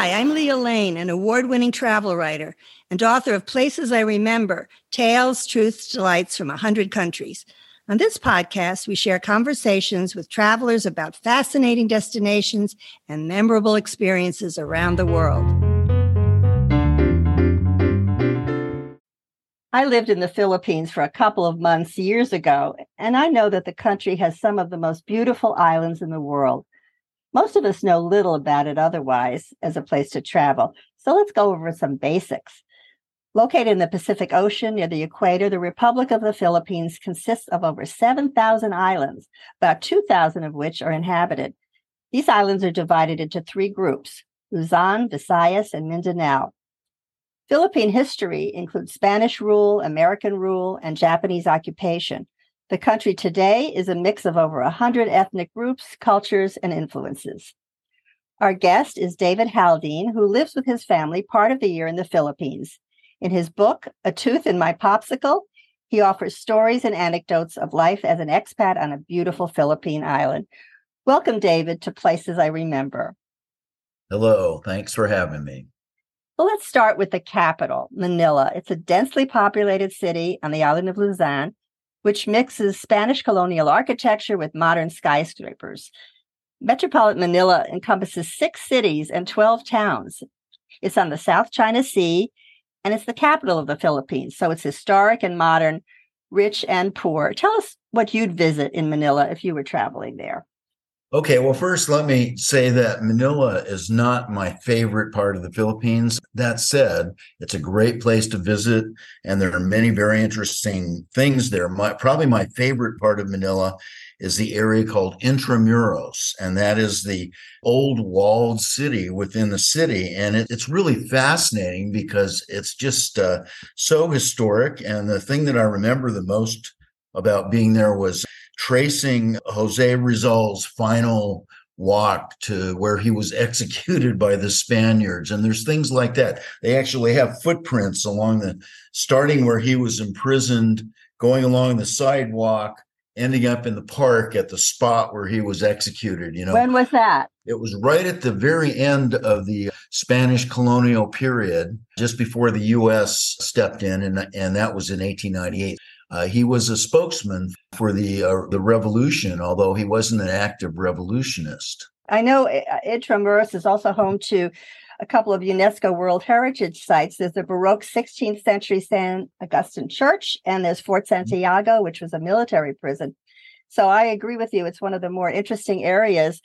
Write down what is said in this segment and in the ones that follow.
Hi, I'm Lea Lane, an award winning travel writer and author of Places I Remember Tales, Truths, Delights from 100 Countries. On this podcast, we share conversations with travelers about fascinating destinations and memorable experiences around the world. I lived in the Philippines for a couple of months years ago, and I know that the country has some of the most beautiful islands in the world. Most of us know little about it otherwise as a place to travel. So let's go over some basics. Located in the Pacific Ocean near the equator, the Republic of the Philippines consists of over 7,000 islands, about 2,000 of which are inhabited. These islands are divided into three groups Luzon, Visayas, and Mindanao. Philippine history includes Spanish rule, American rule, and Japanese occupation. The country today is a mix of over 100 ethnic groups, cultures, and influences. Our guest is David Haldane, who lives with his family part of the year in the Philippines. In his book, A Tooth in My Popsicle, he offers stories and anecdotes of life as an expat on a beautiful Philippine island. Welcome, David, to Places I Remember. Hello, thanks for having me. Well, let's start with the capital, Manila. It's a densely populated city on the island of Luzon which mixes Spanish colonial architecture with modern skyscrapers. Metropolitan Manila encompasses six cities and 12 towns. It's on the South China Sea and it's the capital of the Philippines. So it's historic and modern, rich and poor. Tell us what you'd visit in Manila if you were traveling there. Okay, well, first, let me say that Manila is not my favorite part of the Philippines. That said, it's a great place to visit, and there are many very interesting things there. My, probably my favorite part of Manila is the area called Intramuros, and that is the old walled city within the city. And it, it's really fascinating because it's just uh, so historic. And the thing that I remember the most about being there was tracing Jose Rizal's final walk to where he was executed by the Spaniards. And there's things like that. They actually have footprints along the starting where he was imprisoned, going along the sidewalk, ending up in the park at the spot where he was executed. You know, when was that? It was right at the very end of the Spanish colonial period, just before the U.S. stepped in, and, and that was in 1898. Uh, he was a spokesman for the uh, the revolution, although he wasn't an active revolutionist. I know uh, Intramuros is also home to a couple of UNESCO World Heritage sites. There's the Baroque 16th century San Augustine Church, and there's Fort mm-hmm. Santiago, which was a military prison. So I agree with you. It's one of the more interesting areas.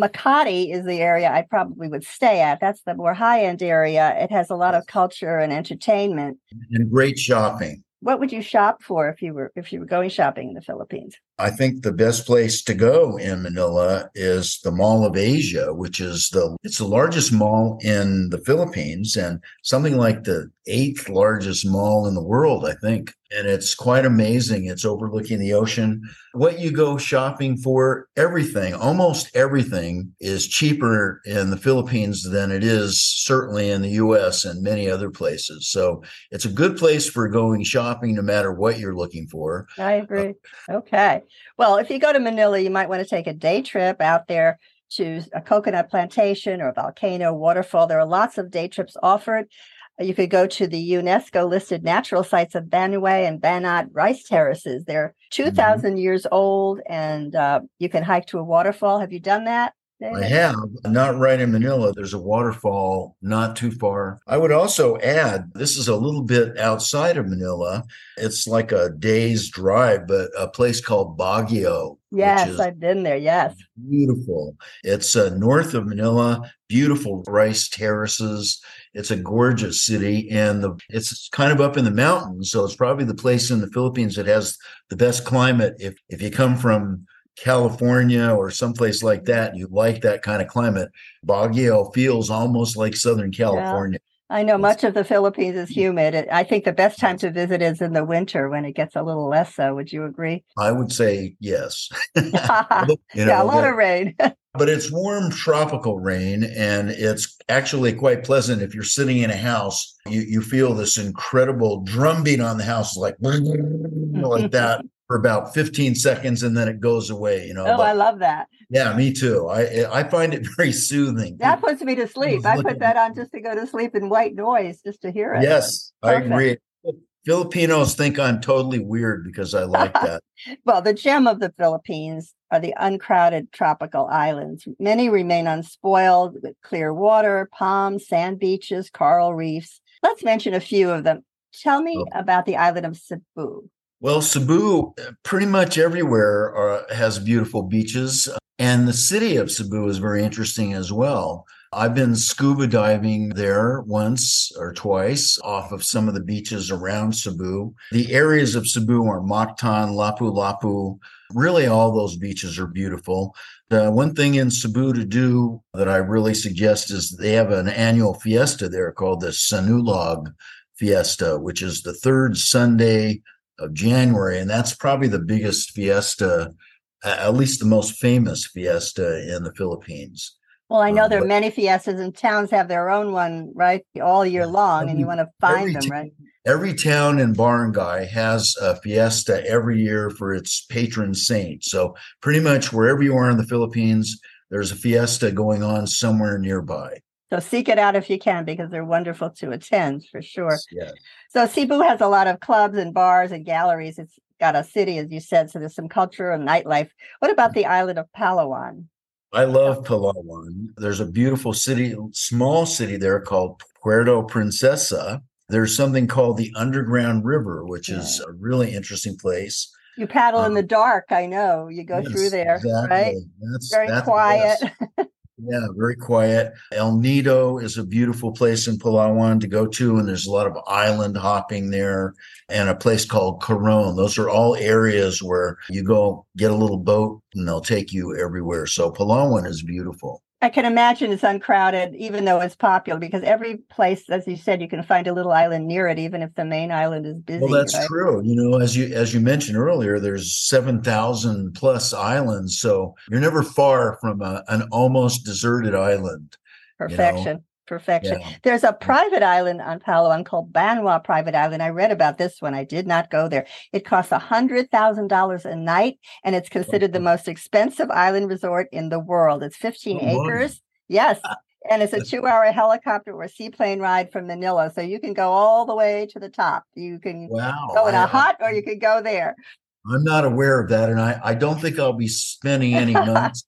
Makati is the area I probably would stay at. That's the more high end area. It has a lot of culture and entertainment and great shopping what would you shop for if you were if you were going shopping in the Philippines? I think the best place to go in Manila is the Mall of Asia, which is the it's the largest mall in the Philippines and something like the eighth largest mall in the world, I think. And it's quite amazing. It's overlooking the ocean. What you go shopping for, everything, almost everything is cheaper in the Philippines than it is certainly in the US and many other places. So it's a good place for going shopping no matter what you're looking for. I agree. Okay. Well, if you go to Manila, you might want to take a day trip out there to a coconut plantation or a volcano waterfall. There are lots of day trips offered. You could go to the UNESCO listed natural sites of Banaue and Banat rice terraces. They're 2,000 mm-hmm. years old and uh, you can hike to a waterfall. Have you done that? I have, not right in Manila. There's a waterfall not too far. I would also add this is a little bit outside of Manila. It's like a day's drive, but a place called Baguio. Yes, I've been there. Yes. Beautiful. It's uh, north of Manila, beautiful rice terraces. It's a gorgeous city and the, it's kind of up in the mountains. So it's probably the place in the Philippines that has the best climate. If, if you come from California or someplace like that, you like that kind of climate. Baguio feels almost like Southern California. Yeah. I know much of the Philippines is humid. I think the best time to visit is in the winter when it gets a little less so. Would you agree? I would say yes. you know, yeah, a lot of rain. but it's warm tropical rain and it's actually quite pleasant if you're sitting in a house you, you feel this incredible drumbeat on the house like like that for about 15 seconds and then it goes away. You know. Oh, but, I love that. Yeah, me too. I I find it very soothing. That puts me to sleep. I put that on just to go to sleep in white noise, just to hear it. Yes, Perfect. I agree. Filipinos think I'm totally weird because I like that. well, the gem of the Philippines are the uncrowded tropical islands. Many remain unspoiled with clear water, palms, sand beaches, coral reefs. Let's mention a few of them. Tell me oh. about the island of Cebu. Well, Cebu, pretty much everywhere are, has beautiful beaches. And the city of Cebu is very interesting as well. I've been scuba diving there once or twice off of some of the beaches around Cebu. The areas of Cebu are Mactan, Lapu-Lapu. Really, all those beaches are beautiful. The one thing in Cebu to do that I really suggest is they have an annual fiesta there called the Sinulog Fiesta, which is the third Sunday of January. And that's probably the biggest fiesta, at least the most famous fiesta in the Philippines. Well, I know um, there are many fiestas and towns have their own one, right? All year long, every, and you want to find them, right? Every town in Barangay has a fiesta every year for its patron saint. So pretty much wherever you are in the Philippines, there's a fiesta going on somewhere nearby. So seek it out if you can because they're wonderful to attend for sure. Yes. So Cebu has a lot of clubs and bars and galleries. It's got a city, as you said, so there's some culture and nightlife. What about the island of Palawan? I love Palawan. There's a beautiful city, small city there called Puerto Princesa. There's something called the Underground River, which yeah. is a really interesting place. You paddle um, in the dark, I know. You go yes, through there, exactly. right? That's very that's quiet. Yeah, very quiet. El Nido is a beautiful place in Palawan to go to, and there's a lot of island hopping there, and a place called Coron. Those are all areas where you go get a little boat and they'll take you everywhere. So Palawan is beautiful. I can imagine it's uncrowded, even though it's popular, because every place, as you said, you can find a little island near it, even if the main island is busy. Well, that's right? true. You know, as you as you mentioned earlier, there's seven thousand plus islands, so you're never far from a, an almost deserted island. Perfection. You know? Perfection. Yeah. There's a private island on Palawan called Banwa Private Island. I read about this one. I did not go there. It costs a hundred thousand dollars a night, and it's considered the most expensive island resort in the world. It's 15 oh, acres. Yes. Ah. And it's a two hour helicopter or seaplane ride from Manila. So you can go all the way to the top. You can wow. go in a hut or you can go there. I'm not aware of that. And I, I don't think I'll be spending any months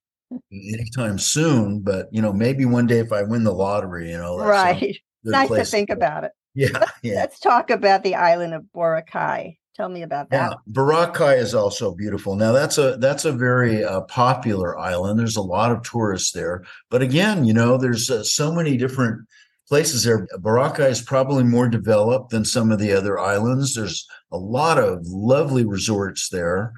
anytime soon, but you know, maybe one day if I win the lottery, you know, right. Nice to think to about it. Yeah, yeah. Let's talk about the island of Boracay. Tell me about that. Yeah, Boracay is also beautiful. Now that's a that's a very uh, popular island. There's a lot of tourists there, but again, you know, there's uh, so many different places there. Boracay is probably more developed than some of the other islands. There's a lot of lovely resorts there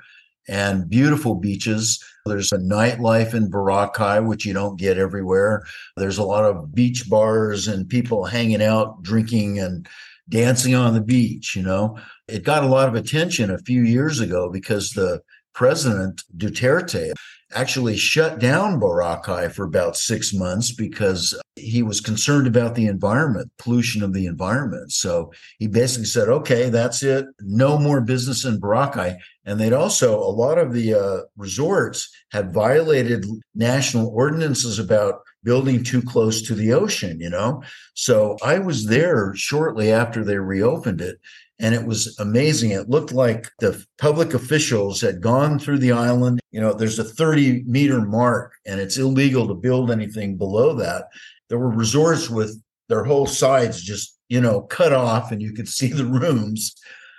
and beautiful beaches. There's a nightlife in Boracay, which you don't get everywhere. There's a lot of beach bars and people hanging out, drinking and dancing on the beach. You know, it got a lot of attention a few years ago because the president Duterte actually shut down Boracay for about six months because he was concerned about the environment, pollution of the environment. So he basically said, okay, that's it. No more business in Boracay. And they'd also, a lot of the uh, resorts had violated national ordinances about building too close to the ocean, you know? So I was there shortly after they reopened it and it was amazing. It looked like the public officials had gone through the island. You know, there's a 30 meter mark, and it's illegal to build anything below that. There were resorts with their whole sides just, you know, cut off, and you could see the rooms.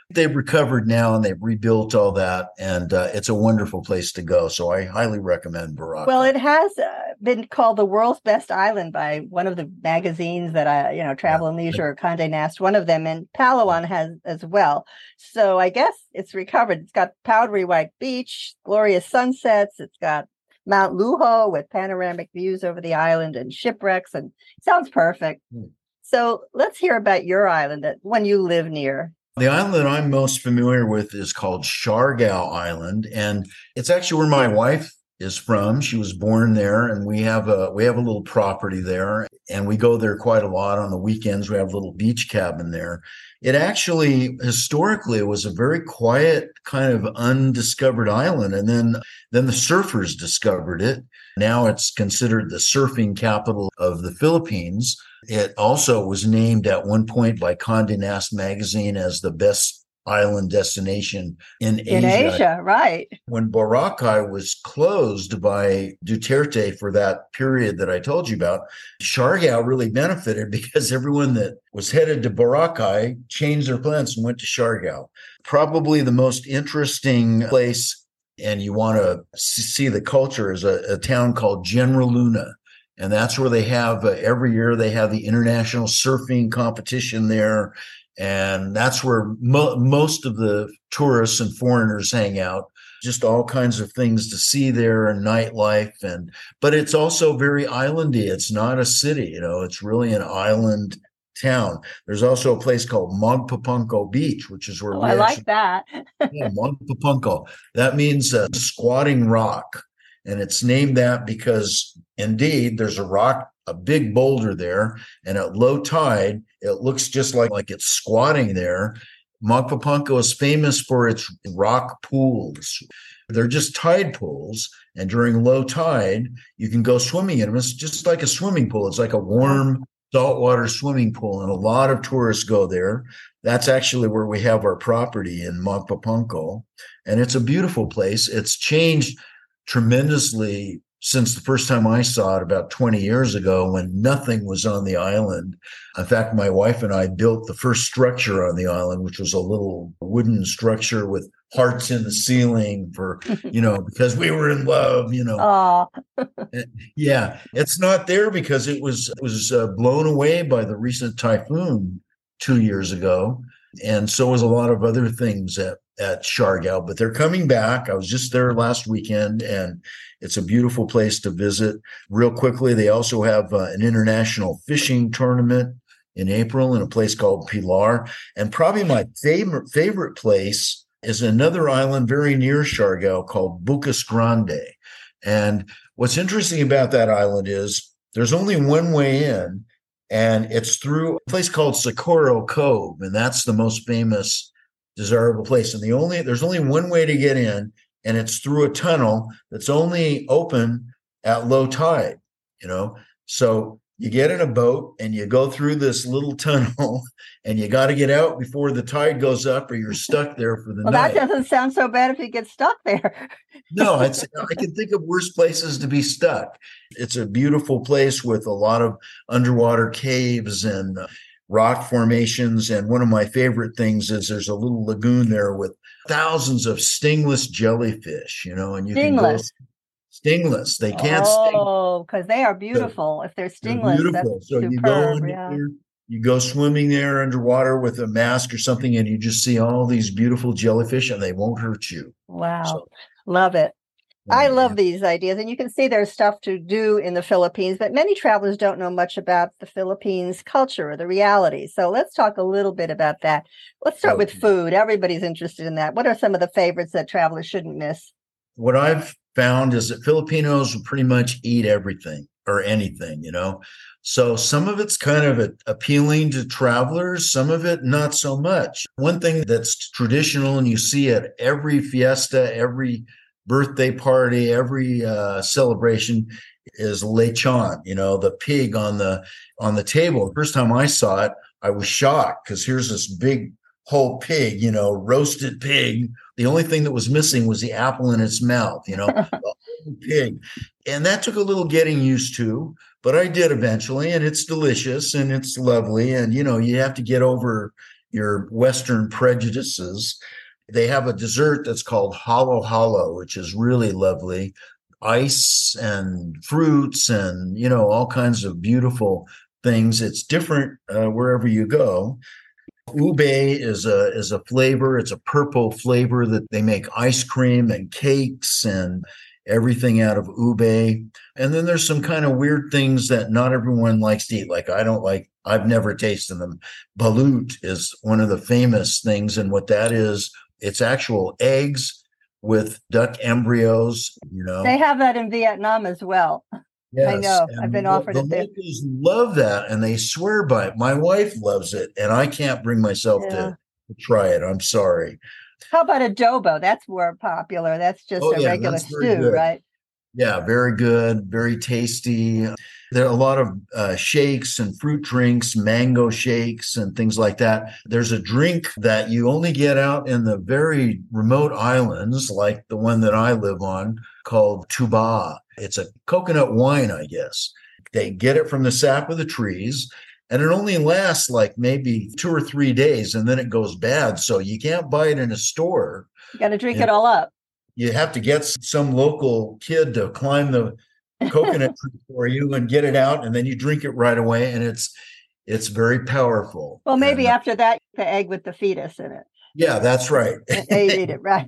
They've recovered now and they've rebuilt all that, and uh, it's a wonderful place to go. So I highly recommend Boracay. Well, it has uh, been called the world's best island by one of the magazines that I, you know, Travel and Leisure or Condé Nast, one of them, and Palawan has as well. So I guess it's recovered. It's got powdery white beach, glorious sunsets. It's got Mount Luho with panoramic views over the island and shipwrecks, and sounds perfect. Hmm. So let's hear about your island that when you live near. The island that I'm most familiar with is called Siargao Island, and it's actually where my wife is from. She was born there, and we have a we have a little property there. And we go there quite a lot on the weekends. We have a little beach cabin there. It actually historically was a very quiet kind of undiscovered island and then then the surfers discovered it. Now it's considered the surfing capital of the Philippines. It also was named at one point by Condé Nast magazine as the best island destination in, in Asia. Asia. right. When Boracay was closed by Duterte for that period that I told you about, Siargao really benefited because everyone that was headed to Boracay changed their plans and went to Siargao. Probably the most interesting place, and you want to see the culture, is a, a town called General Luna and that's where they have uh, every year they have the international surfing competition there and that's where mo- most of the tourists and foreigners hang out. Just all kinds of things to see there and nightlife and but it's also very islandy. It's not a city you know it's really an island town. There's also a place called Magpupungko beach which is where oh, i actually, like that. Yeah that means a squatting rock. And it's named that because indeed there's a rock a big boulder there and at low tide it looks just like, like it's squatting there. Magpupungko is famous for its rock pools. They're just tide pools. And during low tide, you can go swimming in them. It's just like a swimming pool. It's like a warm saltwater swimming pool. And a lot of tourists go there. That's actually where we have our property in Magpupungko. And it's a beautiful place. It's changed tremendously since the first time I saw it about 20 years ago when nothing was on the island. In fact, my wife and I built the first structure on the island, which was a little wooden structure with hearts in the ceiling for, you know, because we were in love, you know. yeah, it's not there because it was it was uh, blown away by the recent typhoon 2 years ago. And so is a lot of other things at at Siargao, but they're coming back. I was just there last weekend and it's a beautiful place to visit. Real quickly, they also have uh, an international fishing tournament in April in a place called Pilar. And probably my favorite favorite place is another island very near Siargao called Bucas Grande. And what's interesting about that island is there's only one way in, and it's through a place called Socorro Cove, and that's the most famous desirable place. And the only there's only one way to get in, and it's through a tunnel that's only open at low tide. You know, so you get in a boat and you go through this little tunnel and you got to get out before the tide goes up or you're stuck there for the well, night. that doesn't sound so bad if you get stuck there. no, it's I can think of worse places to be stuck. It's a beautiful place with a lot of underwater caves and uh, rock formations. And one of my favorite things is there's a little lagoon there with thousands of stingless jellyfish, you know, and you stingless. can go stingless. They can't oh, because they are beautiful. So if they're stingless, they're beautiful. so superb, you go yeah. there, you go swimming there underwater with a mask or something, and you just see all these beautiful jellyfish, and they won't hurt you. Wow, so, love it. I love these ideas. And you can see there's stuff to do in the Philippines, but many travelers don't know much about the Philippines culture or the reality. So let's talk a little bit about that. Let's start with food. Everybody's interested in that. What are some of the favorites that travelers shouldn't miss? What I've found is that Filipinos will pretty much eat everything or anything, you know. So some of it's kind of appealing to travelers, some of it not so much. One thing that's traditional and you see at every fiesta, every birthday party, every uh, celebration is lechon, you know, the pig on the on the table. The first time I saw it, I was shocked because here's this big whole pig, you know, roasted pig. The only thing that was missing was the apple in its mouth, you know, pig. And that took a little getting used to, but I did eventually, and it's delicious and it's lovely. And you know, you have to get over your Western prejudices they have a dessert that's called halo-halo, which is really lovely. Ice and fruits and, you know, all kinds of beautiful things. It's different uh, wherever you go. Ube is a is a flavor. It's a purple flavor that they make ice cream and cakes and everything out of ube. And then there's some kind of weird things that not everyone likes to eat. Like I don't like. I've never tasted them. Balut is one of the famous things, and what that is it's actual eggs with duck embryos, you know. They have that in Vietnam as well. Yes. I know. And I've been the- offered the it there. locals love that and they swear by it. My wife loves it, and I can't bring myself Yeah. to, to try it. I'm sorry. How about adobo? That's more popular. That's just Oh, a yeah, regular stew, good. right? Yeah, very good, very tasty. There are a lot of uh, shakes and fruit drinks, mango shakes, and things like that. There's a drink that you only get out in the very remote islands, like the one that I live on, called tuba. It's a coconut wine, I guess. They get it from the sap of the trees, and it only lasts like maybe two or three days, and then it goes bad. So you can't buy it in a store You got to drink Yeah. it all up. you have to get some local kid to climb the coconut for you and get it out and then you drink it right away and it's it's very powerful Well, maybe And, after that, the egg with the fetus in it. yeah that's right They eat it, right?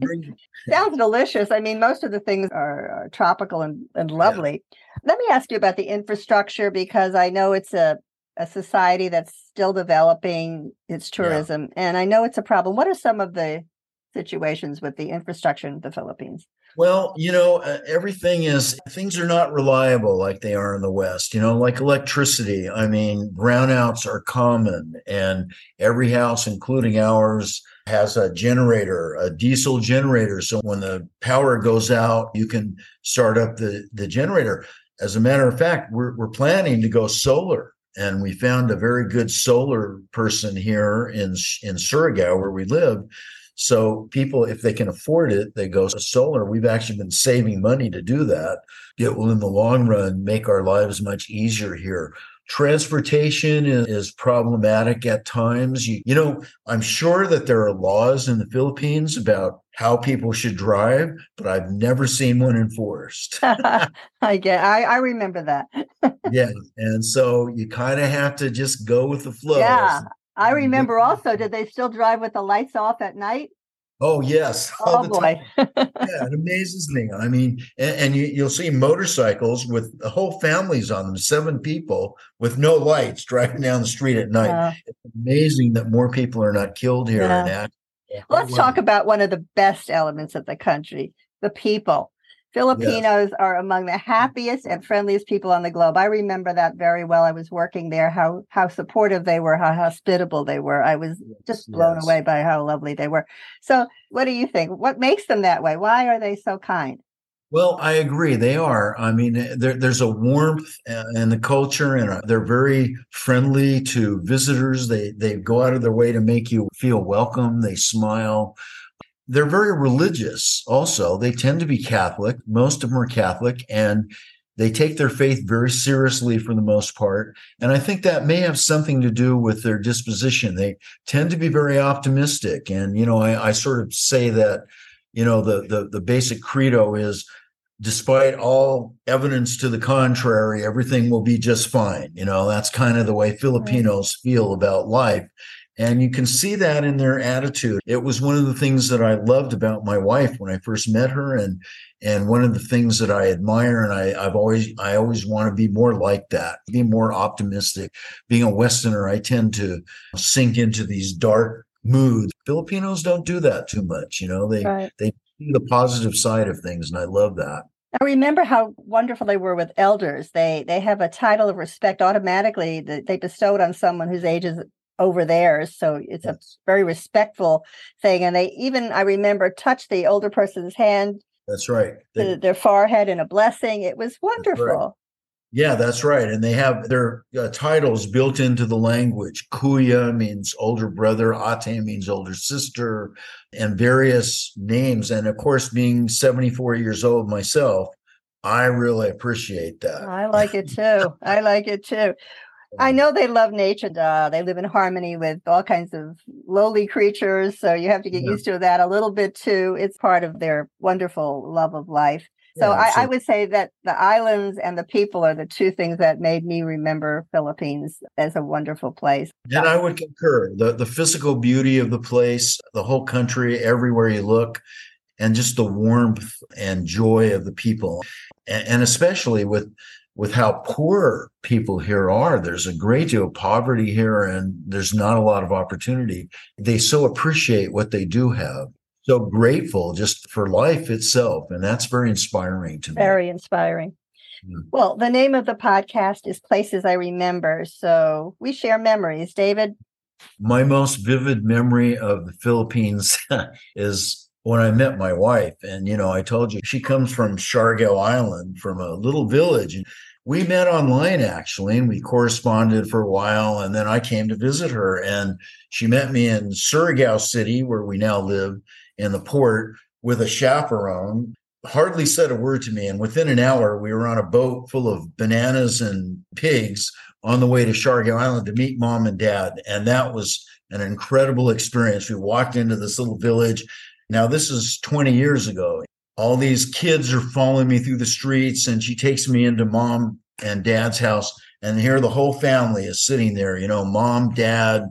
Sounds delicious. I mean, most of the things are, are tropical and, and lovely. Let me ask you about the infrastructure because I know it's a, a society that's still developing its Yeah. tourism, and I know it's a problem. What are some of the situations with the infrastructure in the Philippines? Well you know uh, everything is things are not reliable like they are in the west you know like electricity. I mean brownouts are common and every house including ours has a generator a diesel generator. So when the power goes out you can start up the the generator. As a matter of fact we're, we're planning to go solar and we found a very good solar person here in in Surigao where we live so people, if they can afford it, they go solar. We've actually been saving money to do that. It will, in the long run, make our lives much easier here. Transportation is, is problematic at times. You, you know, I'm sure that there are laws in the Philippines about how people should drive, but I've never seen one enforced. I get. I, I remember that. yeah. And so you kind of have to just go with the flow. Yeah. I remember also. Did they still drive with the lights off at night? Oh, yes. Oh boy. yeah, it amazes me. I mean, and, and you, you'll see motorcycles with whole families on them, seven people with no lights driving down the street at night. Uh, It's amazing that more people are not killed here. Yeah. act- Let's talk about one of the best elements of the country the people. Filipinos are among the happiest and friendliest people on the globe. I remember that very well. I was working there, how how supportive they were, how hospitable they were. I was just blown Yes. away by how lovely they were. So, what do you think? What makes them that way? Why are they so kind? Well, I agree. They are. I mean, there, there's a warmth uh, in the culture, and uh, they're very friendly to visitors. They they go out of their way to make you feel welcome. They smile. They're very religious. Also, they tend to be Catholic. Most of them are Catholic, and they take their faith very seriously for the most part. And I think that may have something to do with their disposition. They tend to be very optimistic, and you know, I, I sort of say that you know the the the basic credo is despite all evidence to the contrary everything will be just fine you know that's kind of the way filipinos feel about life and you can see that in their attitude it was one of the things that i loved about my wife when i first met her and and one of the things that i admire and I, i've always i always want to be more like that be more optimistic being a westerner i tend to sink into these dark moods filipinos don't do that too much you know they Right. see the positive side of things, and I love that. I remember how wonderful they were with elders. They they have a title of respect automatically that they bestowed on someone whose age is over theirs. So it's a very respectful thing. And they even I remember touched the older person's hand That's right. They- their forehead in a blessing. It was right. wonderful. yeah, that's right. And they have their uh, titles built into the language. Kuya means older brother, Ate means older sister, and various names. And of course, being 74 years old myself, I really appreciate that. I like it too. I like it too. I know they love nature. Uh, they live in harmony with all kinds of lowly creatures. So you have to get Yeah. used to that a little bit too. It's part of their wonderful love of life. So Yeah, I, I would say that the islands and the people are the two things that made me remember Philippines as a wonderful place. And I would concur. The the physical beauty of the place, the whole country, everywhere you look, and just the warmth and joy of the people. And, and especially with with how poor people here are. There's a great deal of poverty here and there's not a lot of opportunity. They so appreciate what they do have. So grateful just for life itself. And that's very inspiring to me. Very inspiring. Hmm. Well, the name of the podcast is Places I Remember. So we share memories. David, My most vivid memory of the Philippines is when I met my wife. And, you know, I told you she comes from Siargao Island, from a little village. And we met online actually, and we corresponded for a while. And then I came to visit her, and she met me in Surigao City, where we now live in the port, with a chaperone. Hardly said a word to me. And within an hour, we were on a boat full of bananas and pigs on the way to Siargao Island to meet mom and dad. And that was an incredible experience. We walked into this little village. Now, this is 20 years ago. All these kids are following me through the streets, and she takes me into mom and dad's house. And here the whole family is sitting there, you know, mom, dad,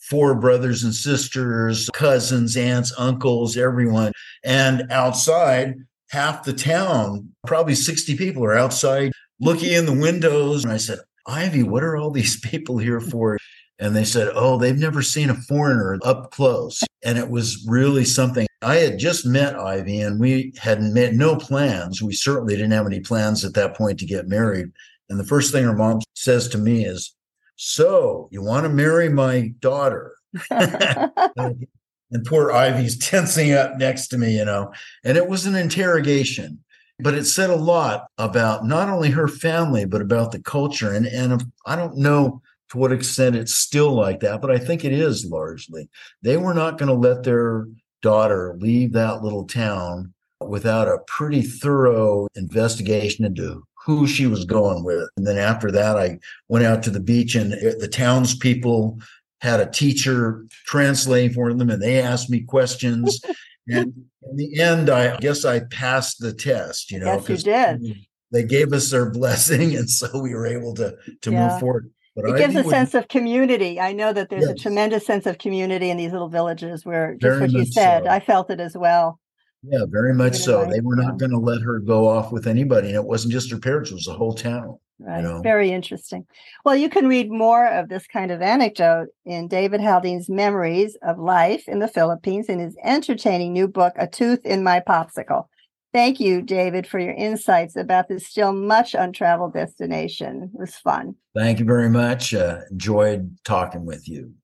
four brothers and sisters, cousins, aunts, uncles, everyone. And outside, half the town, probably 60 people are outside looking in the windows. And I said, Ivy, what are all these people here for? And they said, Oh, they've never seen a foreigner up close. And it was really something. I had just met Ivy and we had made no plans. We certainly didn't have any plans at that point to get married. And the first thing her mom says to me is, So you want to marry my daughter? and poor Ivy's tensing up next to me, you know. And it was an interrogation, but it said a lot about not only her family, but about the culture. And, and I don't know to what extent it's still like that, but I think it is largely. They were not going to let their daughter leave that little town without a pretty thorough investigation into who she was going with. And then after that, I went out to the beach and the townspeople had a teacher translating for them and they asked me questions. and in the end, I guess I passed the test, you know, yes, you did. They gave us their blessing. And so we were able to, to yeah. move forward. But it gives a sense of community. I know that there's yes. a tremendous sense of community in these little villages where just very what you said, so. I felt it as well. Yeah, very much so. They were not going to let her go off with anybody. And it wasn't just her parents, it was the whole town. Right. You know? Very interesting. Well, you can read more of this kind of anecdote in David Haldane's Memories of Life in the Philippines in his entertaining new book, A Tooth in My Popsicle. Thank you, David, for your insights about this still much untraveled destination. It was fun. Thank you very much. Uh, enjoyed talking with you.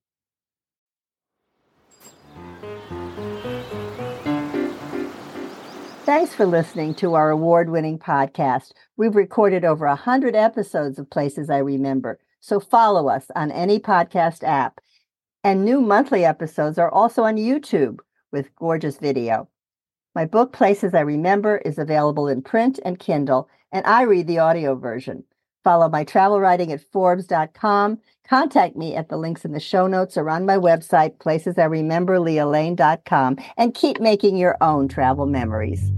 Thanks for listening to our award winning podcast. We've recorded over 100 episodes of Places I Remember, so follow us on any podcast app. And new monthly episodes are also on YouTube with gorgeous video. My book, Places I Remember, is available in print and Kindle, and I read the audio version. Follow my travel writing at Forbes.com. Contact me at the links in the show notes or on my website, places I placesiremember, and keep making your own travel memories.